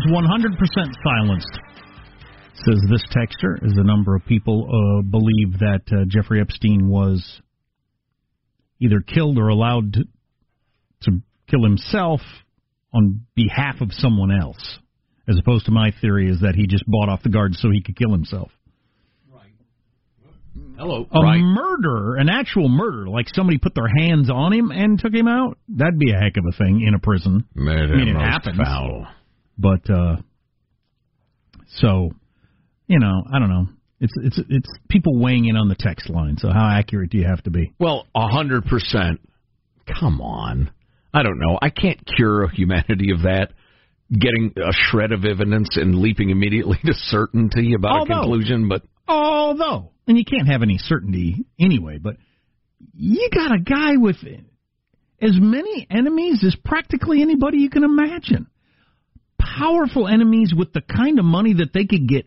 Was 100% silenced. Says this texter, as a number of people uh, believe that uh, Jeffrey Epstein was either killed or allowed to, to kill himself on behalf of someone else, as opposed to my theory is that he just bought off the guards so he could kill himself. Right. Hello. A right. murder, an actual murder, like somebody put their hands on him and took him out, that'd be a heck of a thing in a prison. Made I mean, it most happens. foul. But uh so, you know, I don't know. It's it's it's people weighing in on the text line. So how accurate do you have to be? Well, a hundred percent. Come on. I don't know. I can't cure humanity of that. Getting a shred of evidence and leaping immediately to certainty about Although- a conclusion, but Although, and you can't have any certainty anyway, but you got a guy with as many enemies as practically anybody you can imagine. Powerful enemies with the kind of money that they could get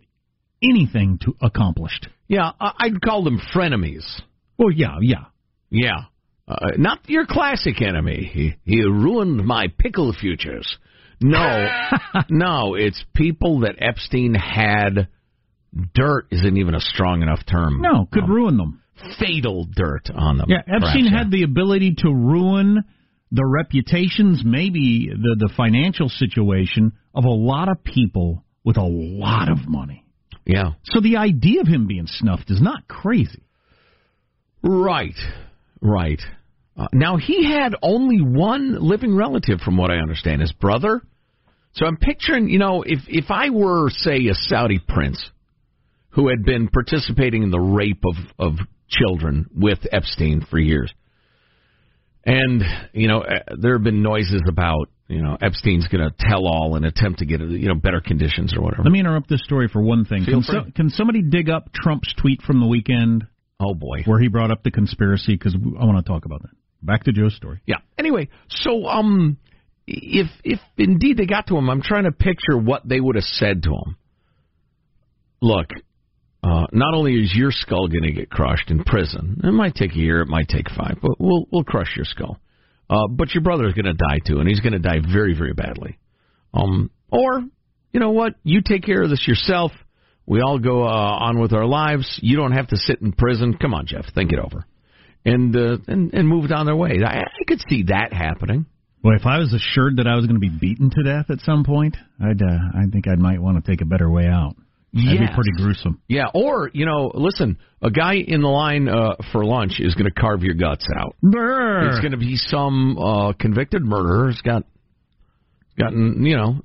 anything to accomplished. yeah, I'd call them frenemies. Well, yeah, yeah. Yeah. Uh, not your classic enemy. He, he ruined my pickle futures. No, no, it's people that Epstein had. Dirt isn't even a strong enough term. No, could Um, ruin them. fatal dirt on them. Yeah, Epstein perhaps, had the ability to ruin the reputations, maybe the the financial situation of a lot of people with a lot of money. yeah. So the idea of him being snuffed is not crazy. Right, right. Uh, now he had only one living relative, from what I understand, his brother. So I'm picturing, you know, if if I were, say, a Saudi prince who had been participating in the rape of of children with Epstein for years, and you know, uh, there have been noises about, you know, Epstein's going to tell all and attempt to get, you know, better conditions or whatever. Let me interrupt this story for one thing. Can, so, can somebody dig up Trump's tweet from the weekend Oh boy. where he brought up the conspiracy? Because I want to talk about that. Back to Joe's story. Yeah. Anyway, so um, if if indeed they got to him, I'm trying to picture what they would have said to him. Look, uh, not only is your skull going to get crushed in prison, it might take a year, it might take five, but we'll we'll crush your skull. Uh, but your brother is going to die too, and he's going to die very very badly. Um, or you know what? You take care of this yourself. We all go uh, on with our lives. You don't have to sit in prison. Come on, Jeff, think it over, and uh, and and move down their way. I, I could see that happening. Well, if I was assured that I was going to be beaten to death at some point, I'd uh, I think I might want to take a better way out. That'd be pretty gruesome. Yeah, or you know, listen, a guy in the line uh, for lunch is going to carve your guts out. It's going to be some uh, convicted murderer who's got gotten you know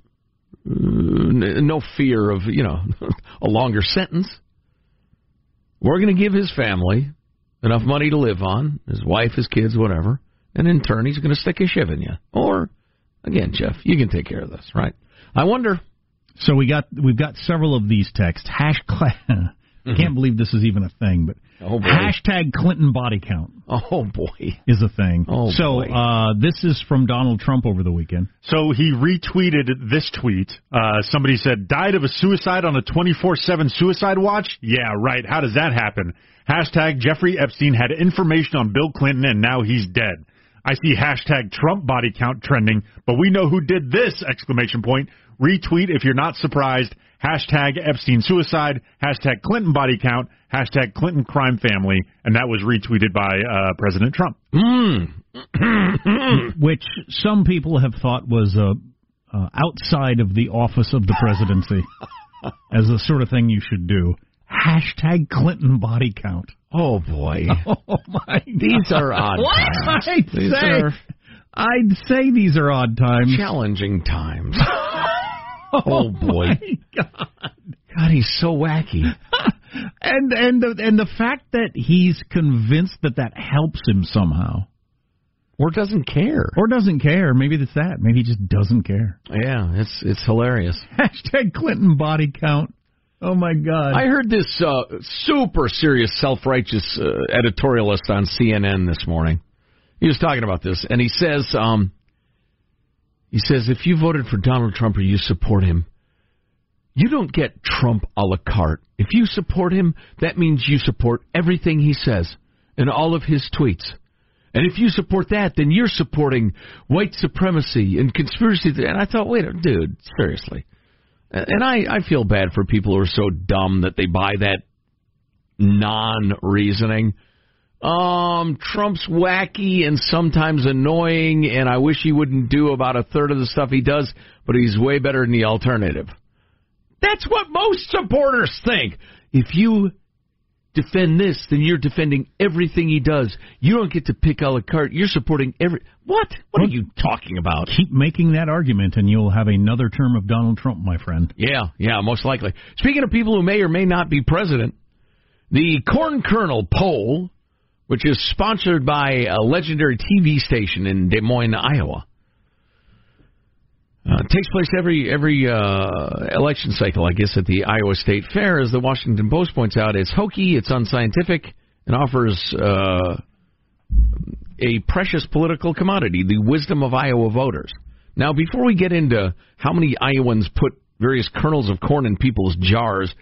n- no fear of you know a longer sentence. We're going to give his family enough money to live on, his wife, his kids, whatever, and in turn he's going to stick a shiv in you. Or again, Jeff, you can take care of this, right? I wonder. So we got we've got several of these texts. Hash cla- Can't believe this is even a thing, but Oh, hashtag Clinton body count Oh boy. is a thing. Oh, so uh, this is from Donald Trump over the weekend. So he retweeted this tweet. Uh, somebody said, died of a suicide on a 24-7 suicide watch? Yeah, right. How does that happen? Hashtag Jeffrey Epstein had information on Bill Clinton and now he's dead. I see hashtag Trump body count trending, but we know who did this! Exclamation point. Retweet if you're not surprised. Hashtag Epstein suicide. Hashtag Clinton body count. Hashtag Clinton crime family. And that was retweeted by uh, President Trump. which some people have thought was uh, uh, outside of the office of the presidency as the sort of thing you should do. Hashtag Clinton body count. Oh boy. Oh my! These are odd times. I'd These say, are I'd say these are odd times. challenging times. Oh, oh boy. my God. God, he's so wacky. And and the, and the fact that he's convinced that that helps him somehow, Or doesn't care. or doesn't care. Maybe it's that. Maybe he just doesn't care. Yeah, it's it's hilarious. Hashtag Clinton body count. Oh my God! I heard this uh, super serious self-righteous uh, editorialist on CNN this morning. He was talking about this, and he says, um, he says, if you voted for Donald Trump or you support him, you don't get Trump a la carte. If you support him, that means you support everything he says and all of his tweets. And if you support that, then you're supporting white supremacy and conspiracy. And I thought, wait, dude, seriously. And I, I feel bad for people who are so dumb that they buy that non reasoning. Um, Trump's wacky and sometimes annoying, and I wish he wouldn't do about a third of the stuff he does, but he's way better than the alternative. That's what most supporters think. If you defend this, then you're defending everything he does. You don't get to pick a la carte. You're supporting every. What? What are you talking about? Keep making that argument, and you'll have another term of Donald Trump, my friend. Yeah, yeah, most likely. Speaking of people who may or may not be president, the Corn Kernel poll, which is sponsored by a legendary TV station in Des Moines, Iowa, uh, takes place every every uh, election cycle, I guess, at the Iowa State Fair. As the Washington Post points out, it's hokey, it's unscientific, and offers uh, a precious political commodity, the wisdom of Iowa voters. Now, before we get into how many Iowans put various kernels of corn in people's jars,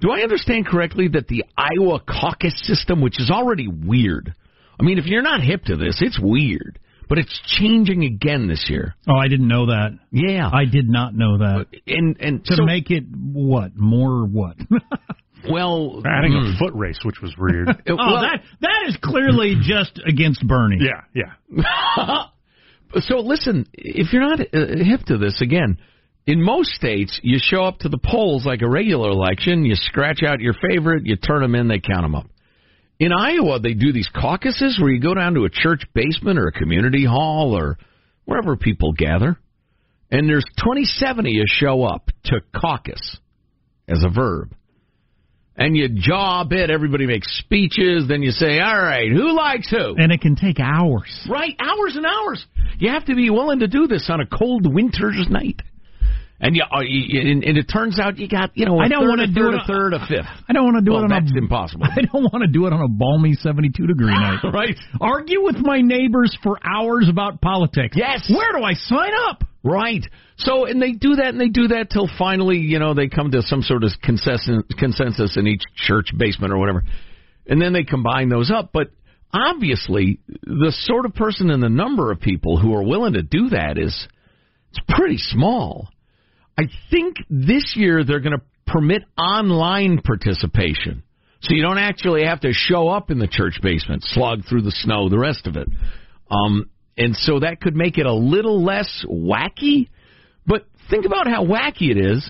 do I understand correctly that the Iowa caucus system, which is already weird, I mean, if you're not hip to this, it's weird, but it's changing again this year. Oh, I didn't know that. Yeah. I did not know that. and and To so, make it what more what? well, Adding mm, a foot race, which was weird. it- oh, well, that that is clearly just against Bernie. yeah, yeah. So listen, if you're not uh, hip to this, again, in most states, you show up to the polls like a regular election. You scratch out your favorite, you turn them in, they count them up. In Iowa, they do these caucuses where you go down to a church basement or a community hall or wherever people gather, and there's 27 of you show up to caucus as a verb. And you jaw a bit, everybody makes speeches, then you say, all right, who likes who? And it can take hours. Right, hours and hours. You have to be willing to do this on a cold winter's night. And you, uh, you and, and it turns out you got you know a I don't wanna a do third, it a third, a fifth. I don't want to do well, it on that's a impossible. I don't want to do it on a balmy 72 degree night. right. Argue with my neighbors for hours about politics. Yes. Where do I sign up? Right. So, and they do that, and they do that till finally, you know, they come to some sort of consensus, consensus in each church basement or whatever, and then they combine those up. But obviously, the sort of person and the number of people who are willing to do that is it's pretty small. I think this year they're going to permit online participation. So you don't actually have to show up in the church basement, slog through the snow, the rest of it. Um, and so that could make it a little less wacky. But think about how wacky it is,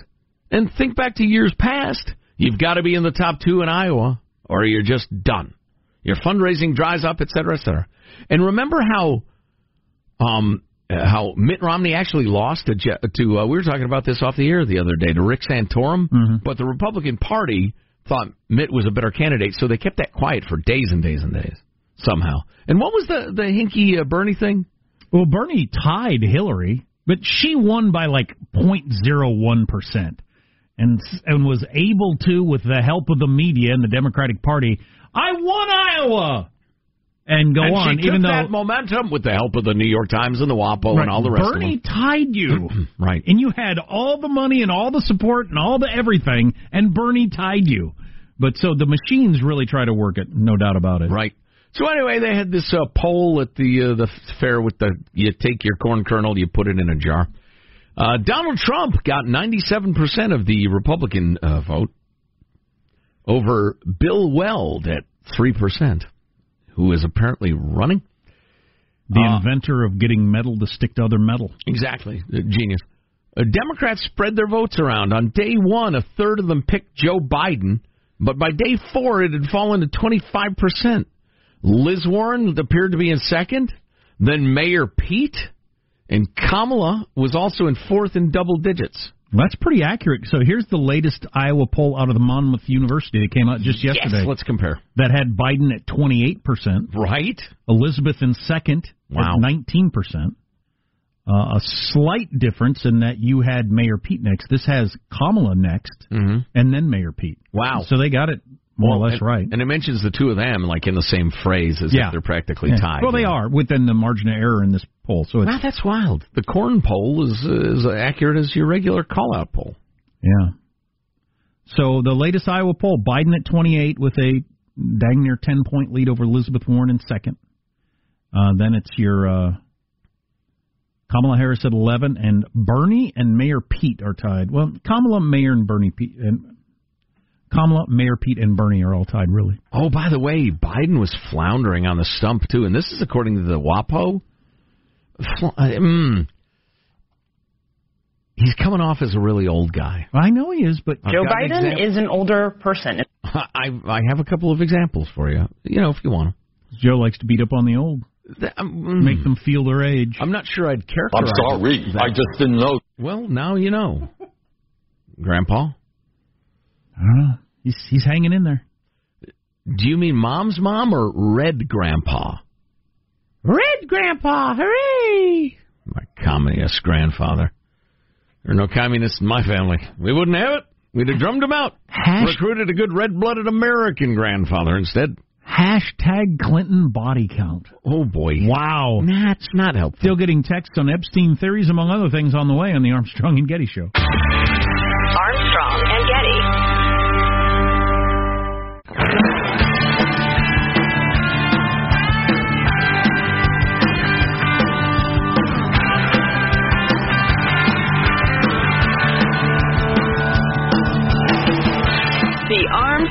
and think back to years past. You've got to be in the top two in Iowa, or you're just done. Your fundraising dries up, et cetera, et cetera. And remember how um, how Mitt Romney actually lost to, to uh, we were talking about this off the air the other day to Rick Santorum, but the Republican Party thought Mitt was a better candidate, so they kept that quiet for days and days and days somehow. And what was the the hinky uh, Bernie thing? Well, Bernie tied Hillary, but she won by like 0.01 percent, and and was able to, with the help of the media and the Democratic Party, I won Iowa, and go and on. even though that momentum with the help of the New York Times and the WAPO Right, and all the rest Bernie tied you, Right. and you had all the money and all the support and all the everything, and Bernie tied you. But so the machines really try to work it, no doubt about it. Right. So anyway, they had this uh, poll at the uh, the fair with the you take your corn kernel, you put it in a jar. Uh, Donald Trump got 97% of the Republican uh, vote over Bill Weld at 3%, who is apparently running. The Uh, inventor of getting metal to stick to other metal. Exactly. Genius. Uh, Democrats spread their votes around. On day one, a third of them picked Joe Biden, but by day four, it had fallen to 25%. Liz Warren appeared to be in second, then Mayor Pete, and Kamala was also in fourth in double digits. That's pretty accurate. So here's the latest Iowa poll out of the Monmouth University that came out just yesterday. Yes, let's compare. that had Biden at 28%, Right? Elizabeth in second Wow. at 19%. Uh, a slight difference in that you had Mayor Pete next. This has Kamala next, Mm-hmm. and then Mayor Pete. Wow. So they got it more or less and, right. And it mentions the two of them like in the same phrase as Yeah. if they're practically Yeah. tied. Well, they are within the margin of error in this poll. So it's Wow, that's wild. The corn poll is as accurate as your regular call-out poll. Yeah. So the latest Iowa poll, Biden at 28 with a dang near 10 point lead over Elizabeth Warren in second. Uh, then it's your uh, Kamala Harris at 11, and Bernie and Mayor Pete are tied. Well, Kamala, Mayor, and Bernie Pete, and Kamala, Mayor Pete, and Bernie are all tied, really. Oh, by the way, Biden was floundering on the stump too, and this is according to the WAPO. Uh, mm, he's coming off as a really old guy. I know he is, but Joe got an Biden example. is an older person. I I have a couple of examples for you. You know, if you want Joe likes to beat up on the old, them. Um, make them feel their age. I'm not sure I'd I'm characterize. sorry. that. I just didn't know. Well, now you know, Grandpa. I don't know. He's he's hanging in there. Do you mean mom's mom or red grandpa? Red grandpa, hooray! My communist grandfather. There are no communists in my family. We wouldn't have it. We'd have drummed him out. Hash- Recruited a good red-blooded American grandfather instead. Hashtag Clinton body count. Oh boy. Wow. That's not helpful. Still getting texts on Epstein theories, among other things, on the way on the Armstrong and Getty show.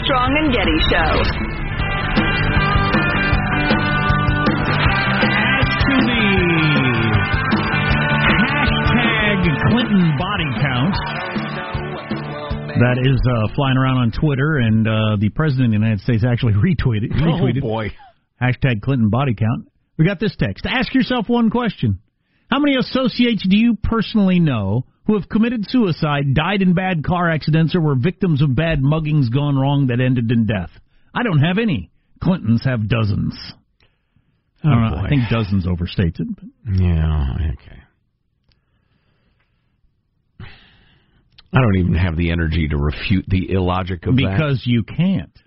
Armstrong and Getty Show. As to the hashtag Clinton body count that is uh, flying around on Twitter, and uh, the president of the United States actually retweeted. retweeted Oh boy. hashtag Clinton body count. We got this text. Ask yourself one question. How many associates do you personally know who have committed suicide, died in bad car accidents, or were victims of bad muggings gone wrong that ended in death? I don't have any. Clintons have dozens. Oh, I don't know. I think dozens overstates it. But Yeah, okay. I don't even have the energy to refute the illogic of that. because you can't.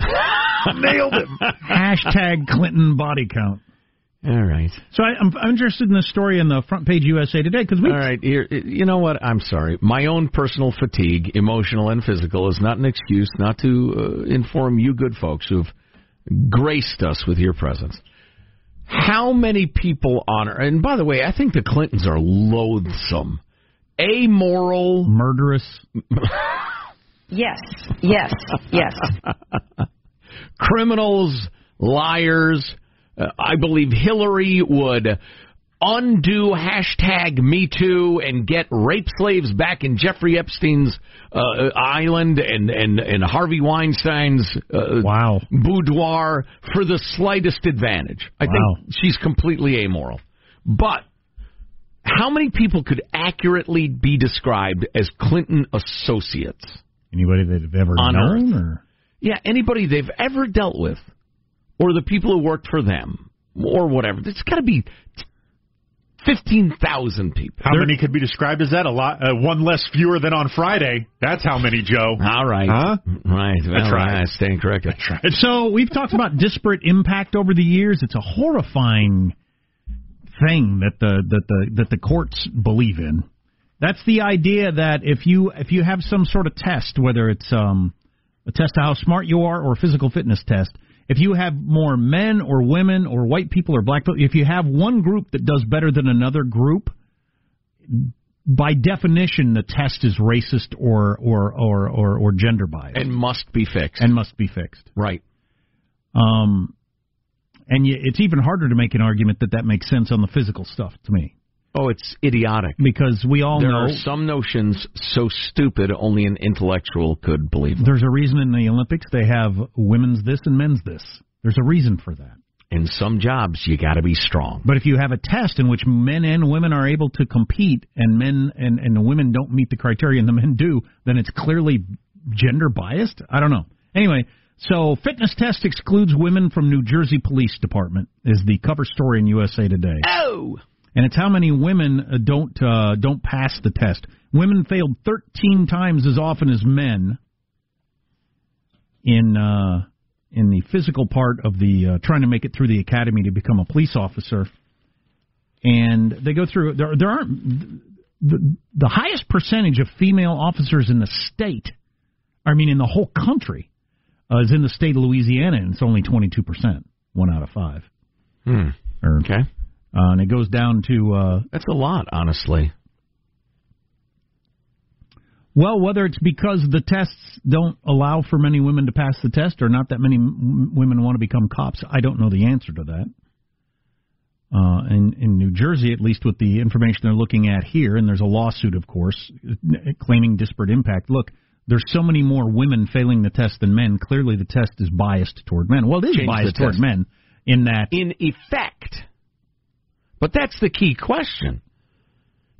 Nailed him. Hashtag Clinton body count. That. All right. So I, I'm, I'm interested in the story in the front page USA Today because we All right, here, you know what? I'm sorry. My own personal fatigue, emotional and physical, is not an excuse not to uh, inform you good folks who've graced us with your presence. How many people honor? And by the way, I think the Clintons are loathsome, amoral, murderous. Yes, yes, yes. criminals, liars. Uh, I believe Hillary would undo hashtag Me Too and get rape slaves back in Jeffrey Epstein's uh, island and, and, and Harvey Weinstein's uh, Wow. boudoir for the slightest advantage. I Wow. think she's completely amoral. But how many people could accurately be described as Clinton associates? Anybody that have ever known? Earth. Or? Yeah, anybody they've ever dealt with, or the people who worked for them, or whatever. There's got to be fifteen thousand people. How many could be described as that? A lot. Uh, one less fewer than on Friday. That's how many, Joe. All right, Huh? right. Well, right. I stand corrected. So we've talked about disparate impact over the years. It's a horrifying thing that the that the that the courts believe in. That's the idea that if you if you have some sort of test, whether it's um, a test of how smart you are or a physical fitness test, if you have more men or women or white people or black people, if you have one group that does better than another group, by definition, the test is racist or or or or, or gender biased and must be fixed. and must be fixed. right. Um, and y it's even harder to make an argument that that makes sense on the physical stuff to me Oh, it's idiotic. because we all There know are some notions so stupid only an intellectual could believe them. there's a reason in the Olympics they have women's this and men's this. There's a reason for that. In some jobs, you got to be strong. But if you have a test in which men and women are able to compete and men and, and the women don't meet the criteria and the men do, then it's clearly gender biased? I don't know. Anyway, so fitness test excludes women from New Jersey Police Department is the cover story in USA Today. Oh, and it's how many women uh, don't uh, don't pass the test. Women failed 13 times as often as men in uh, in the physical part of the uh, trying to make it through the academy to become a police officer. And they go through there. There aren't the, the highest percentage of female officers in the state. I mean, in the whole country, uh, is in the state of Louisiana, and it's only 22 percent, one out of five. Hmm. Or, Okay. Uh, and it goes down to uh, That's a lot, honestly. Well, whether it's because the tests don't allow for many women to pass the test or not that many m- women want to become cops, I don't know the answer to that. Uh, in, in New Jersey, at least with the information they're looking at here, and there's a lawsuit, of course, claiming disparate impact. Look, there's so many more women failing the test than men. Clearly, the test is biased toward men. Well, it is Change biased toward men in that in effect. But that's the key question.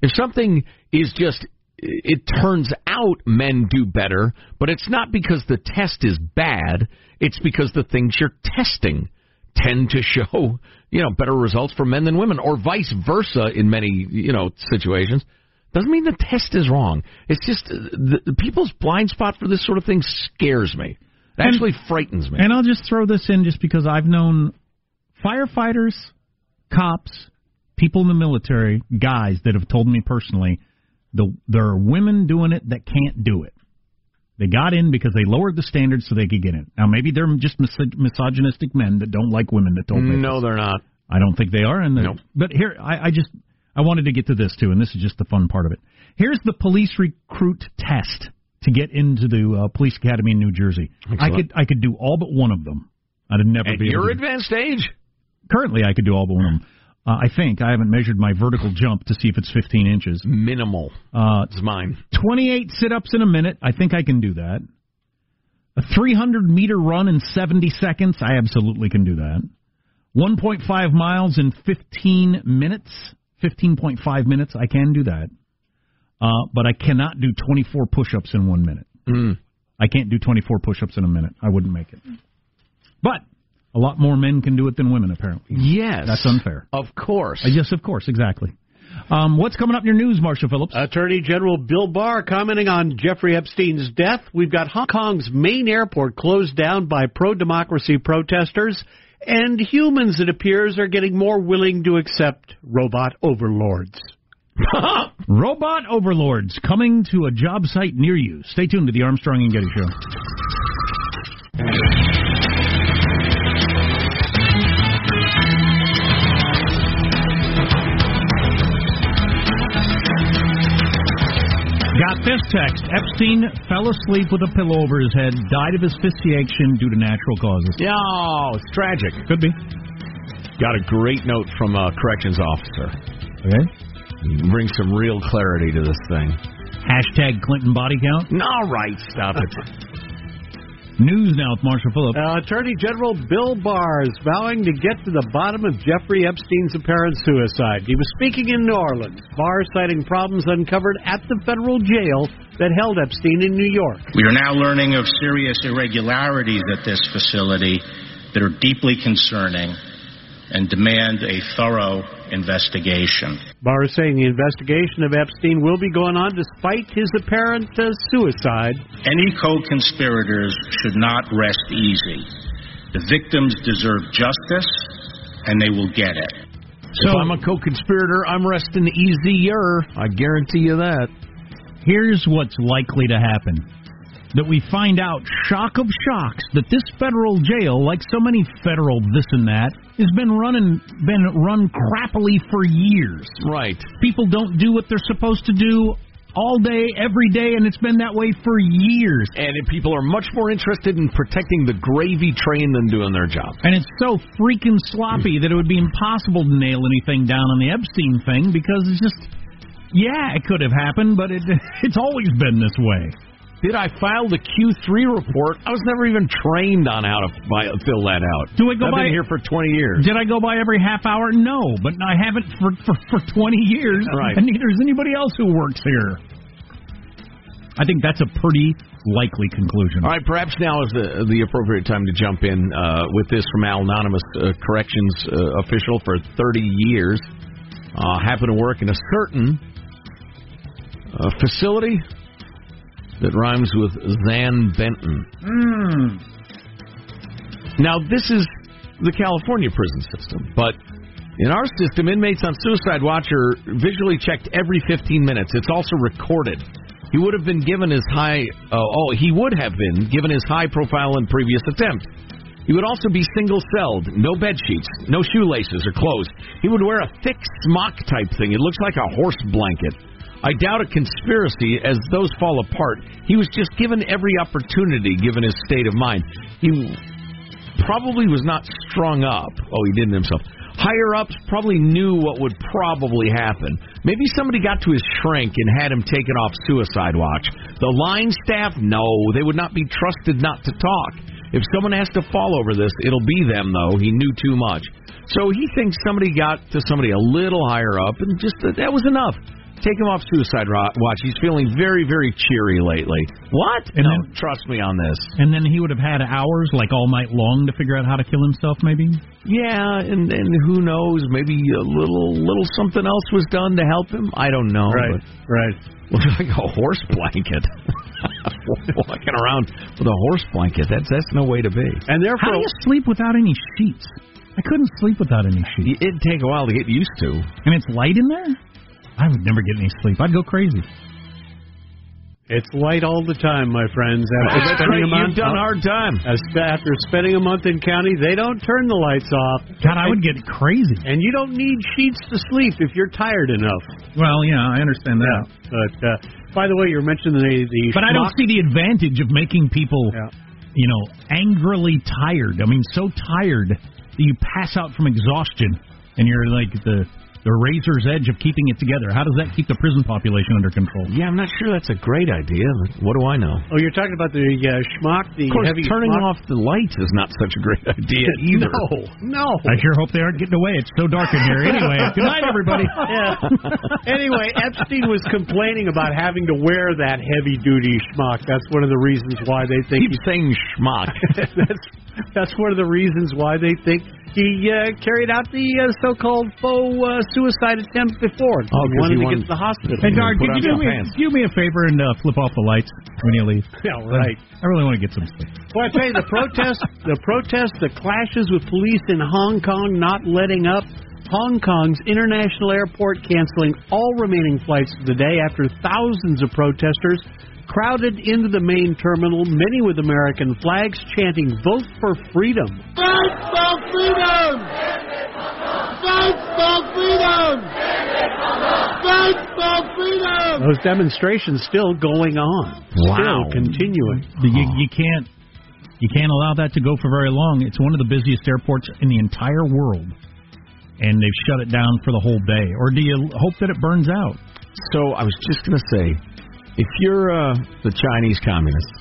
If something is just, it turns out men do better, but it's not because the test is bad, it's because the things you're testing tend to show, you know, better results for men than women, or vice versa in many, you know, situations. Doesn't mean the test is wrong. It's just uh, the, the people's blind spot for this sort of thing scares me. It And- actually frightens me. And I'll just throw this in just because I've known firefighters, cops, people in the military, guys that have told me personally the there are women doing it that can't do it. They got in because they lowered the standards so they could get in. Now maybe they're just mis- misogynistic men that don't like women that told me. no, they're not. I don't think they are. And Nope. but here I, I just I wanted to get to this too, and this is just the fun part of it. Here's the police recruit test to get into the uh, police academy in New Jersey. I could I could do all but one of them. I'd never At be your advanced age? Currently, I could do all but one of them. Uh, I think I haven't measured my vertical jump to see if it's 15 inches. Minimal. Uh, It's mine. 28 sit-ups in a minute. I think I can do that. A 300 meter run in 70 seconds. I absolutely can do that. 1.5 miles in 15 minutes. 15.5 minutes. I can do that. Uh, but I cannot do 24 push-ups in one minute. Mm. I can't do 24 push-ups in a minute. I wouldn't make it. But a lot more men can do it than women, apparently. Yes. That's unfair. Of course. Uh, yes, of course, exactly. Um, what's coming up in your news, Marshall Phillips? Attorney General Bill Barr commenting on Jeffrey Epstein's death. We've got Hong Kong's main airport closed down by pro democracy protesters, and humans, it appears, are getting more willing to accept robot overlords. Robot overlords coming to a job site near you. Stay tuned to the Armstrong and Getty Show. Got this text. Epstein fell asleep with a pillow over his head, died of asphyxiation due to natural causes. Yeah, oh, it's tragic. Could be. Got a great note from a corrections officer. Okay. Bring some real clarity to this thing. Hashtag Clinton body count. All right, stop it. News now with Marshall Phillips. Uh, Attorney General Bill Barr is vowing to get to the bottom of Jeffrey Epstein's apparent suicide. He was speaking in New Orleans. Barr citing problems uncovered at the federal jail that held Epstein in New York. We are now learning of serious irregularities at this facility that are deeply concerning and demand a thorough investigation. Barr is saying the investigation of Epstein will be going on despite his apparent uh, suicide. Any co-conspirators should not rest easy. The victims deserve justice, and they will get it. if I'm a co-conspirator, I'm resting easier. I guarantee you that. Here's what's likely to happen. That we find out, shock of shocks, that this federal jail, like so many federal this and that, has been running been run crappily for years. Right. People don't do what they're supposed to do all day, every day, and it's been that way for years. And people are much more interested in protecting the gravy train than doing their job. And it's so freaking sloppy that it would be impossible to nail anything down on the Epstein thing because it's just, yeah, it could have happened, but it it's always been this way. Did I file the Q3 report? I was never even trained on how to fi- fill that out. Do I go I've by been here for 20 years. Did I go by every half hour? No, but I haven't for for, for 20 years. Right. And neither is anybody else who works here. I think that's a pretty likely conclusion. All right, perhaps now is the the appropriate time to jump in uh, with this from Al Anonymous, uh, corrections uh, official for 30 years. Uh, happened to work in a certain uh, facility that rhymes with Zan Benton. Hmm. Now, this is the California prison system, but in our system, inmates on suicide watch are visually checked every 15 minutes. It's also recorded. He would have been given his high. Uh, oh, he would have been given his high profile in previous attempt. He would also be single celled, no bed sheets, no shoelaces or clothes. He would wear a thick smock type thing. It looks like a horse blanket. I doubt a conspiracy as those fall apart. He was just given every opportunity given his state of mind. He probably was not strung up. Oh, he didn't himself. Higher ups probably knew what would probably happen. Maybe somebody got to his shrink and had him taken off suicide watch. The line staff, no, they would not be trusted not to talk. If someone has to fall over this, it'll be them, though. He knew too much. So he thinks somebody got to somebody a little higher up, and just that, was enough. Take him off suicide watch. He's feeling very, very cheery lately. What? And no, then- trust me on this. And then he would have had hours, like all night long, to figure out how to kill himself, maybe? Yeah, and and who knows? Maybe a little little something else was done to help him. I don't know. Right, right. Looks like a horse blanket. Walking around with a horse blanket. That's that's no way to be. And therefore, How do you sleep without any sheets? I couldn't sleep without any sheets. It'd take a while to get used to. And it's light in there? I would never get any sleep. I'd go crazy. it's light all the time, my friends. After That's spending right, a month, You've done hard time. after spending a month in county, they don't turn the lights off. God, I would get crazy. And you don't need sheets to sleep if you're tired enough. Well, yeah, I understand that. But uh, by the way, you're mentioning the the. But I don't see the advantage of making people, Yeah. you know, angrily tired. I mean, so tired that you pass out from exhaustion and you're like the the razor's edge of keeping it together. How does that keep the prison population under control? Yeah, I'm not sure that's a great idea. What do I know? Oh, you're talking about the uh, schmuck, the Of course, heavy turning schmuck? off the lights is not such a great idea either. No, no. I sure hope they aren't getting away. It's so dark in here. Anyway, good night, everybody. Yeah. anyway, Epstein was complaining about having to wear that heavy duty schmuck. That's one of the reasons why they think Keep saying schmuck. that's that's one of the reasons why they think he uh, carried out the uh, so-called faux uh, suicide attempt before. Oh, 'cause he wanted he to wanted- get to the hospital. Hey, Dark, Put could you do me, do me a favor and uh, flip off the lights when you leave? Yeah, right. I really want to get some sleep. Well, I tell you, the protest, the protest, the clashes with police in Hong Kong not letting up. Hong Kong's international airport canceling all remaining flights of the day after thousands of protesters crowded into the main terminal, many with American flags, chanting "Vote for Freedom." Fight for freedom! Fight for freedom! Fight for freedom! Those demonstrations still going on, Wow. still continuing. You, you can't you can't allow that to go for very long. It's one of the busiest airports in the entire world, and they've shut it down for the whole day. Or do you hope that it burns out? So I was just going to say, if you're uh, the Chinese communists,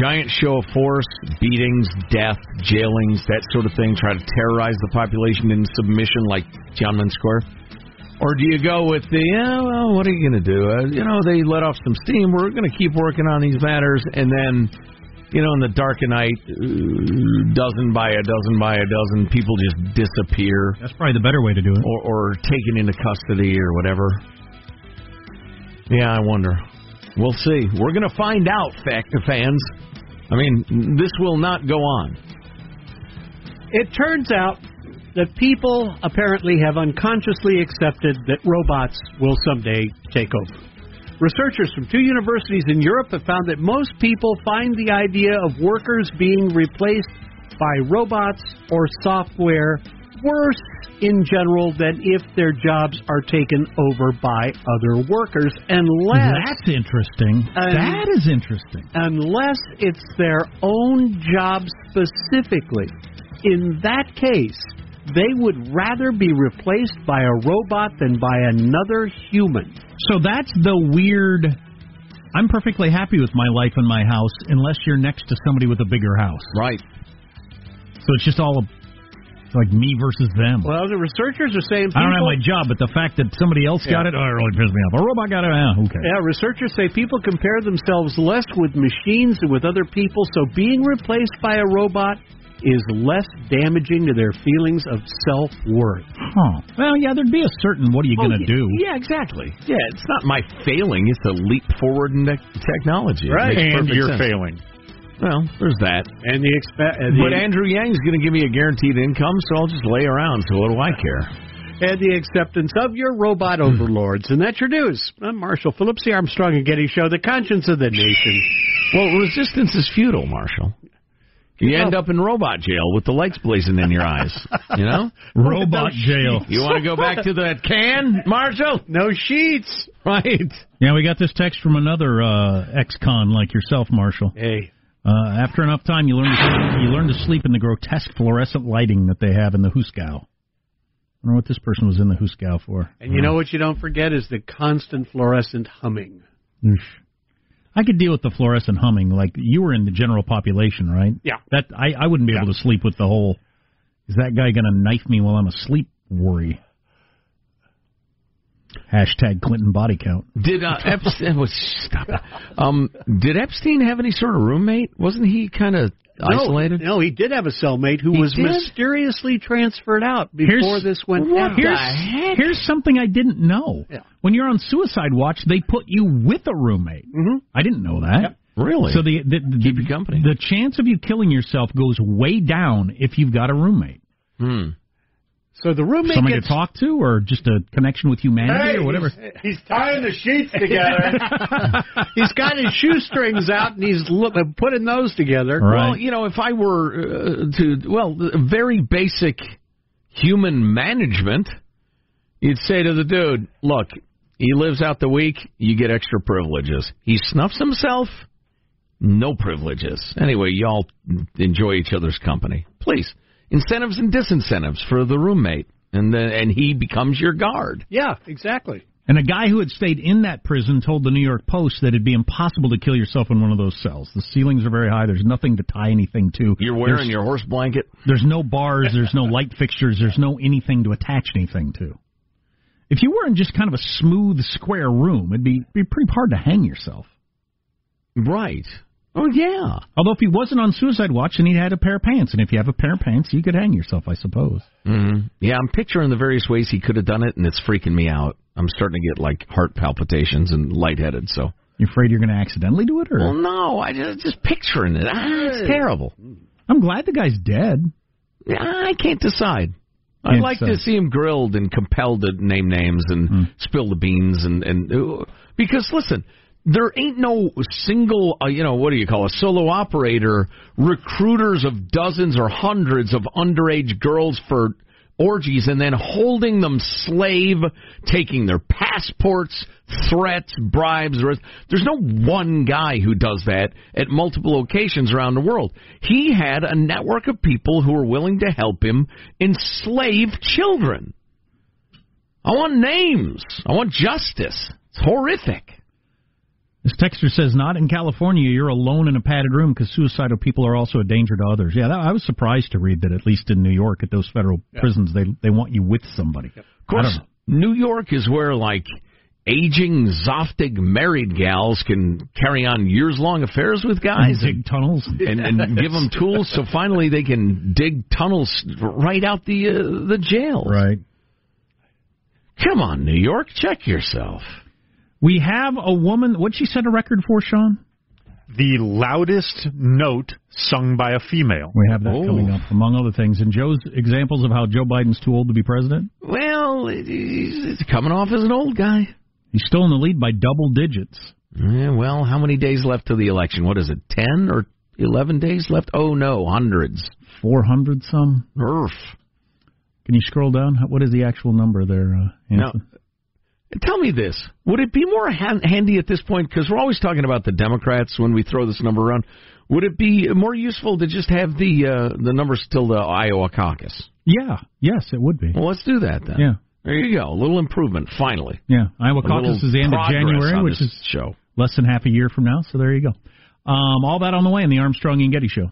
giant show of force, beatings, death, jailings, that sort of thing, try to terrorize the population into submission like Tiananmen Square? Or do you go with the, yeah, well, what are you going to do? Uh, you know, they let off some steam. We're going to keep working on these matters. And then, you know, in the dark of night, uh, dozen by a dozen by a dozen, people just disappear. That's probably the better way to do it. Or, or taken into custody or whatever. Yeah, I wonder. We'll see. We're going to find out, fact fans. I mean, this will not go on. It turns out that people apparently have unconsciously accepted that robots will someday take over. Researchers from two universities in Europe have found that most people find the idea of workers being replaced by robots or software worse in general than if their jobs are taken over by other workers, unless That's interesting. Um, that is interesting. unless it's their own job specifically. In that case, they would rather be replaced by a robot than by another human. So that's the weird. I'm perfectly happy with my life in my house unless you're next to somebody with a bigger house. Right. So it's just all like me versus them. Well, the researchers are saying I don't have my job, but the fact that somebody else got it, oh, it really pisses me off. A robot got it, eh, okay. Yeah, researchers say people compare themselves less with machines than with other people, so being replaced by a robot is less damaging to their feelings of self worth. Huh. Well, yeah, there'd be a certain what are you Well, going to y- do? Yeah, exactly. Yeah, it's not my failing. It's a leap forward in tech- technology. Right. And perfect you're sense. failing. Well, there's that. And the expect But Andrew Yang's going to give me a guaranteed income, so I'll just lay around. So what do I care? and the acceptance of your robot overlords. And that's your news. I'm Marshall Phillips, the Armstrong and Getty Show, the conscience of the nation. Well, resistance is futile, Marshall. You end up in robot jail with the lights blazing in your eyes. You know, Robot jail. You want to go back to that can, Marshall? No sheets. Right. Yeah, we got this text from another uh, ex-con like yourself, Marshall. Hey. Uh, after enough time, you learn to you learn to sleep in the grotesque fluorescent lighting that they have in the hoosegow. I don't know what this person was in the hoosegow for. And you know what you don't forget is the constant fluorescent humming. Oof. I could deal with the fluorescent humming, like you were in the general population, right? Yeah. That I, I wouldn't be able to sleep with the whole. Is that guy going to knife me while I'm asleep? Worry. Hashtag Clinton body count. Did uh, Epstein? was stop it. Um, did Epstein have any sort of roommate? Wasn't he kind of isolated? No, he did have a cellmate who He was did? mysteriously transferred out before Here's- this went what down. the heck? Here's something I didn't know. Yeah. When you're on suicide watch, they put you with a roommate. Mhm. I didn't know that. Really? So the the, the, Keep you company. the chance of you killing yourself goes way down if you've got a roommate. Hmm. So the roommate Someone gets to talk to, or just a connection with humanity, or whatever. He's tying the sheets together. he's got his shoestrings out and he's look, putting those together. Well, you know, if I were uh, to, well, very basic human management, you'd say to the dude, look, he lives out the week, you get extra privileges. He snuffs himself, no privileges. Anyway, y'all enjoy each other's company. Please. Incentives and disincentives for the roommate. And then, and he becomes your guard. Yeah, exactly. And a guy who had stayed in that prison told the New York Post that it'd be impossible to kill yourself in one of those cells. The ceilings are very high. There's nothing to tie anything to. You're wearing There's- your horse blanket. There's no bars. There's no light fixtures. There's no anything to attach anything to. If you were in just kind of a smooth, square room, it'd be be pretty hard to hang yourself. Right. Oh yeah. Although if he wasn't on suicide watch, then he had a pair of pants, and if you have a pair of pants, you could hang yourself, I suppose. hmm Yeah, I'm picturing the various ways he could have done it, and it's freaking me out. I'm starting to get like heart palpitations and lightheaded. So. you're afraid you're going to accidentally do it, or? Well, no, I just just picturing it. Ah, it's terrible. I'm glad the guy's dead. Yeah, I can't decide. I'd like to see him grilled and compelled to name names and Hmm. spill the beans and and because listen, there ain't no single uh, you know what do you call a solo operator recruiters of dozens or hundreds of underage girls for orgies and then holding them slave, taking their passports, threats, bribes. There's no one guy who does that at multiple locations around the world. He had a network of people who were willing to help him enslave children. I want names. I want justice. It's horrific. This texter says, not in California. You're alone in a padded room because suicidal people are also a danger to others. Yeah, that, I was surprised to read that at least in New York, at those federal prisons, they they want you with somebody. Of course, New York is where like aging Zoftig married gals can carry on years long affairs with guys And dig tunnels and, and give them tools so finally they can dig tunnels right out the uh, the jail. Right. Come on, New York, check yourself. We have a woman. What she set a record for, Sean? The loudest note sung by a female. We have that coming up, among other things. And Joe's examples of how Joe Biden's too old to be president. Well, he's coming off as an old guy. He's still in the lead by double digits. Yeah, well, how many days left to the election? What is it, 10 or 11 days left? Oh, no, hundreds. 400 some. Earth. Can you scroll down? What is the actual number there, uh? Tell me this. Would it be more han- handy at this point, because we're always talking about the Democrats when we throw this number around, would it be more useful to just have the uh, the numbers till the Iowa caucus? Yeah, yes, it would be. Well, let's do that then. Yeah. There you go. A little improvement, finally. Yeah, Iowa A caucus is the end of January, which is show. less than half a year from now. So there you go. Um, all that on the way in the Armstrong and Getty Show.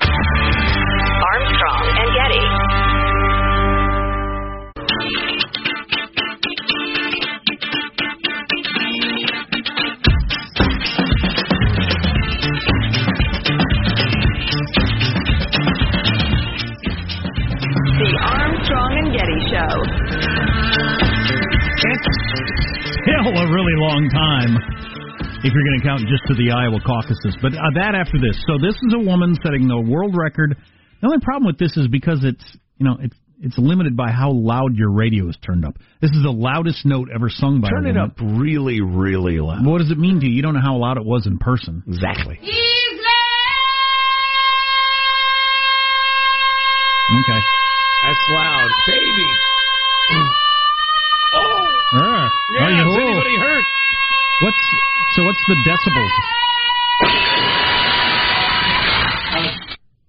Still a really long time if you're going to count just to the Iowa caucuses. But uh, that after this. So this is a woman setting the world record. The only problem with this is because it's you know it's it's limited by how loud your radio is turned up. This is the loudest note ever sung by Turn a woman. Turn it up really, really loud. What does it mean to you? You don't know how loud it was in person. Exactly. Okay. That's loud. Baby. Oh. Ah. Yeah, Oh, you- is anybody hurt? What's so? What's the decibels?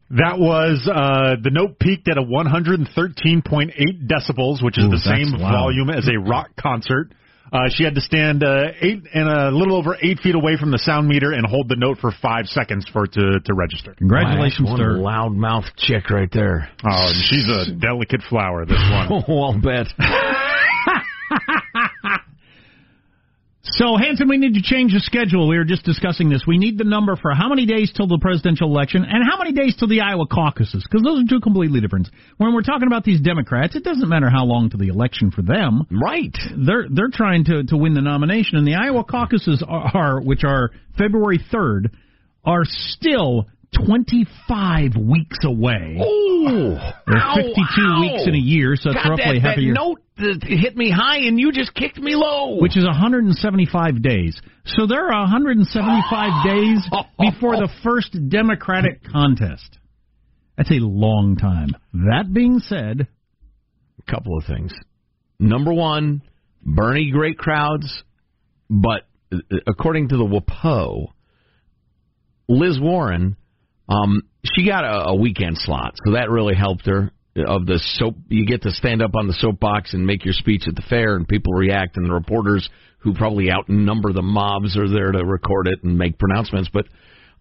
That was uh, the note peaked at a 113.8 decibels, which is Ooh, the same loud. volume as a rock concert. Uh, she had to stand uh, eight and a little over eight feet away from the sound meter and hold the note for five seconds for it to, to register. Congratulations, One sir. loudmouth chick right there. Oh, and she's a delicate flower. This one. Oh, I'll bet. So, Hanson, we need to change the schedule. We were just discussing this. We need the number for how many days till the presidential election and how many days till the Iowa caucuses, because those are two completely different. When we're talking about these Democrats, it doesn't matter how long to the election for them. Right. They're they're trying to to win the nomination, and the Iowa caucuses are, are which are February third, are still 25 weeks away. Oh, There's ow, 52 ow. weeks in a year, so that's God, roughly that, half that a year. note that hit me high and you just kicked me low. which is 175 days. So there are 175 days before the first Democratic contest. That's a long time. That being said, a couple of things. Number one, Bernie great crowds, but uh, according to the WAPO, Liz Warren, um, she got a, a weekend slot, so that really helped her. Of the soap, you get to stand up on the soapbox and make your speech at the fair, and people react, and the reporters who probably outnumber the mobs are there to record it and make pronouncements. But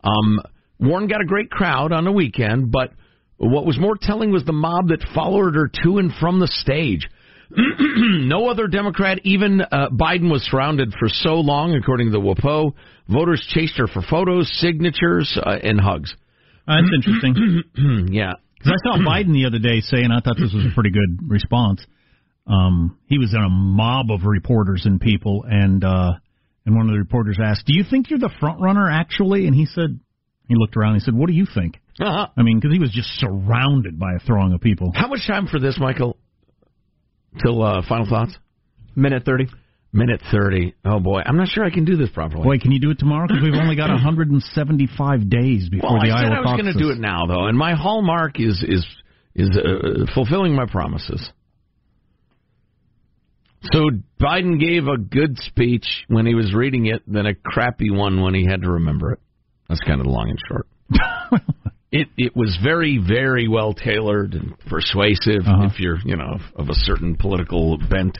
um, Warren got a great crowd on the weekend, but what was more telling was the mob that followed her to and from the stage. no other Democrat, even uh, Biden, was surrounded for so long, according to the WAPO. Voters chased her for photos, signatures, uh, and hugs. That's interesting. yeah. Because I saw Biden the other day saying, I thought this was a pretty good response. Um, he was in a mob of reporters and people, and uh, and one of the reporters asked, "Do you think you're the front runner actually?" And he said, he looked around and he said, "What do you think?" Uh-huh. I mean, because he was just surrounded by a throng of people. How much time for this, Michael? Till uh, final thoughts? Minute 30. Minute 30. Oh, boy. I'm not sure I can do this properly. Boy, can you do it tomorrow? Because we've only got 175 days before well, the I said Iowa I was going to do it now, though, and my hallmark is is is uh, fulfilling my promises. So Biden gave a good speech when he was reading it, then a crappy one when he had to remember it. That's kind of the long and short. it it was very very well tailored and persuasive Uh-huh. if you're you know of a certain political bent.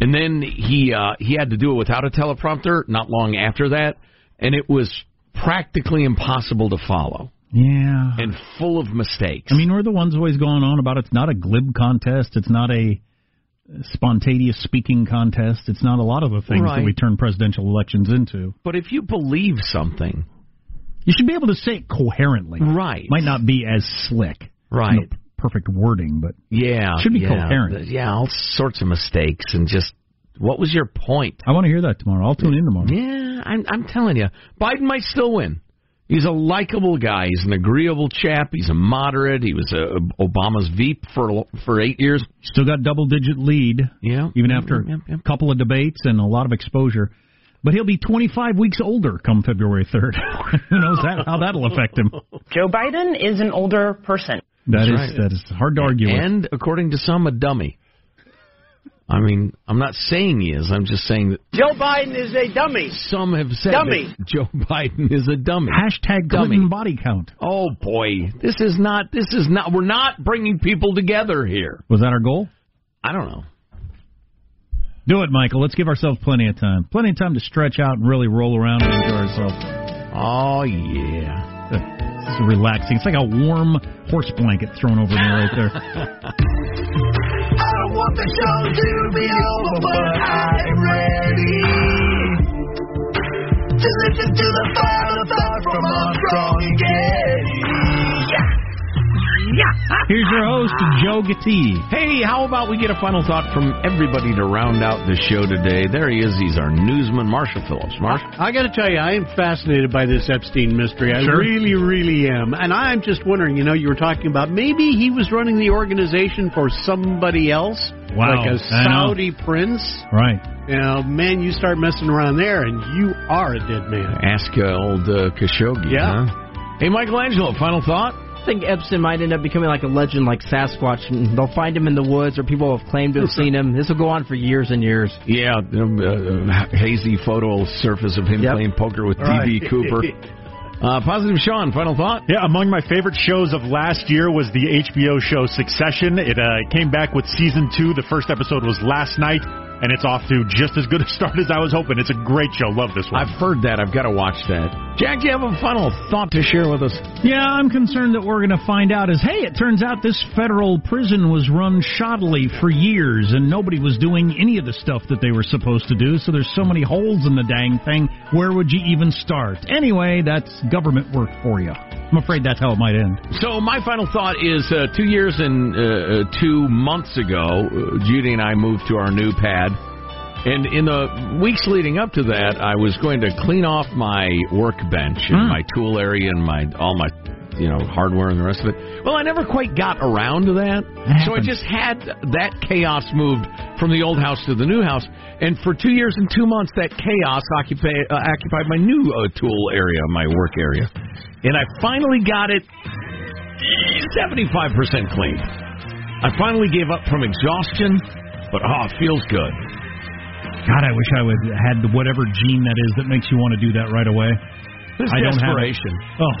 And then he uh, he had to do it without a teleprompter. Not long after that, and it was practically impossible to follow Yeah. and full of mistakes. I mean, we're the ones always going on about it's not a glib contest. It's not a spontaneous speaking contest. It's not a lot of the things Right. that we turn presidential elections into. But if you believe something, you should be able to say it coherently. Right. Might not be as slick. Right. No perfect wording, but Yeah, Should be yeah, coherent. Yeah, all sorts of mistakes and just what was your point? I want to hear that tomorrow. I'll tune in tomorrow. Yeah, I'm, I'm telling you, Biden might still win. He's a likable guy. He's an agreeable chap. He's a moderate. He was a, Obama's veep for for eight years. Still got double digit lead. Yeah, Even after mm-hmm. Yep, yep. a couple of debates and a lot of exposure. But he'll be 25 weeks older come February 3rd. Who knows that, how that'll affect him? Joe Biden is an older person. That is That's right. that is hard to argue with. And according to some, a dummy. I mean, I'm not saying he is. I'm just saying that Joe Biden is a dummy. some have said Dummy. that Joe Biden is a dummy. Hashtag Dummy. Clinton body count. Oh boy, this is not. This is not. We're not bringing people together here. Was that our goal? I don't know. Do it, Michael. Let's give ourselves plenty of time. Plenty of time to stretch out and really roll around and enjoy ourselves. Oh yeah. Is relaxing. It's like a warm horse blanket thrown over me right there. I don't want the show to be over, but I'm ready to listen to the final thought from Armstrong and Getty. Here's your host, Joe Getty. Hey, how about we get a final thought from everybody to round out the show today? There he is. He's our newsman, Marshall Phillips. Marsh. I got to tell you, I am fascinated by this Epstein mystery. I Sure. really, really am. And I'm just wondering, you know, you were talking about maybe he was running the organization for somebody else, Wow, like a. Saudi prince. Right. Now, man, you start messing around there, and you are a dead man. Ask uh, old uh, Khashoggi. Yeah. Huh? Hey, Michelangelo. Final thought. I think Epstein might end up becoming like a legend like Sasquatch, and they'll find him in the woods, or people have claimed to have seen him. This will go on for years and years. Yeah, um, uh, hazy photo surface of him Yep. playing poker with Right. D.B. Cooper. Uh, positive Sean. Final thought. Yeah, among my favorite shows of last year was the HBO show Succession. It uh, came back with season two. The first episode was last night, and it's off to just as good a start as I was hoping. It's a great show. Love this one. I've heard that. I've got to watch that. Jack, do you have a final thought to share with us? Yeah, I'm concerned that we're going to find out is, hey, it turns out this federal prison was run shoddily for years and nobody was doing any of the stuff that they were supposed to do, so there's so many holes in the dang thing. Where would you even start? Anyway, that's government work for you. I'm afraid that's how it might end. So my final thought is uh, two years and uh, uh, two months ago, uh, Judy and I moved to our new pad. And in the weeks leading up to that, I was going to clean off my workbench and Hmm. my tool area and my all my you know hardware and the rest of it. Well, I never quite got around to that, so I just had that chaos moved from the old house to the new house. And for two years and two months, that chaos occupied uh, occupied my new uh, tool area, my work area. And I finally got it 75% clean. I finally gave up from exhaustion, but oh, it feels good. God, I wish I would had whatever gene that is that makes you want to do that right away. This I don't have it. desperation. Oh,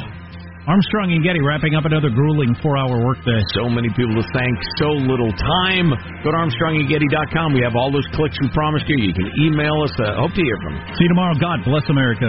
Armstrong and Getty wrapping up another grueling four-hour workday. So many people to thank, so little time. Go to ArmstrongandGetty.com. We have all those clicks we promised you. You can email us. Uh, hope to hear from you. See you tomorrow. God bless America.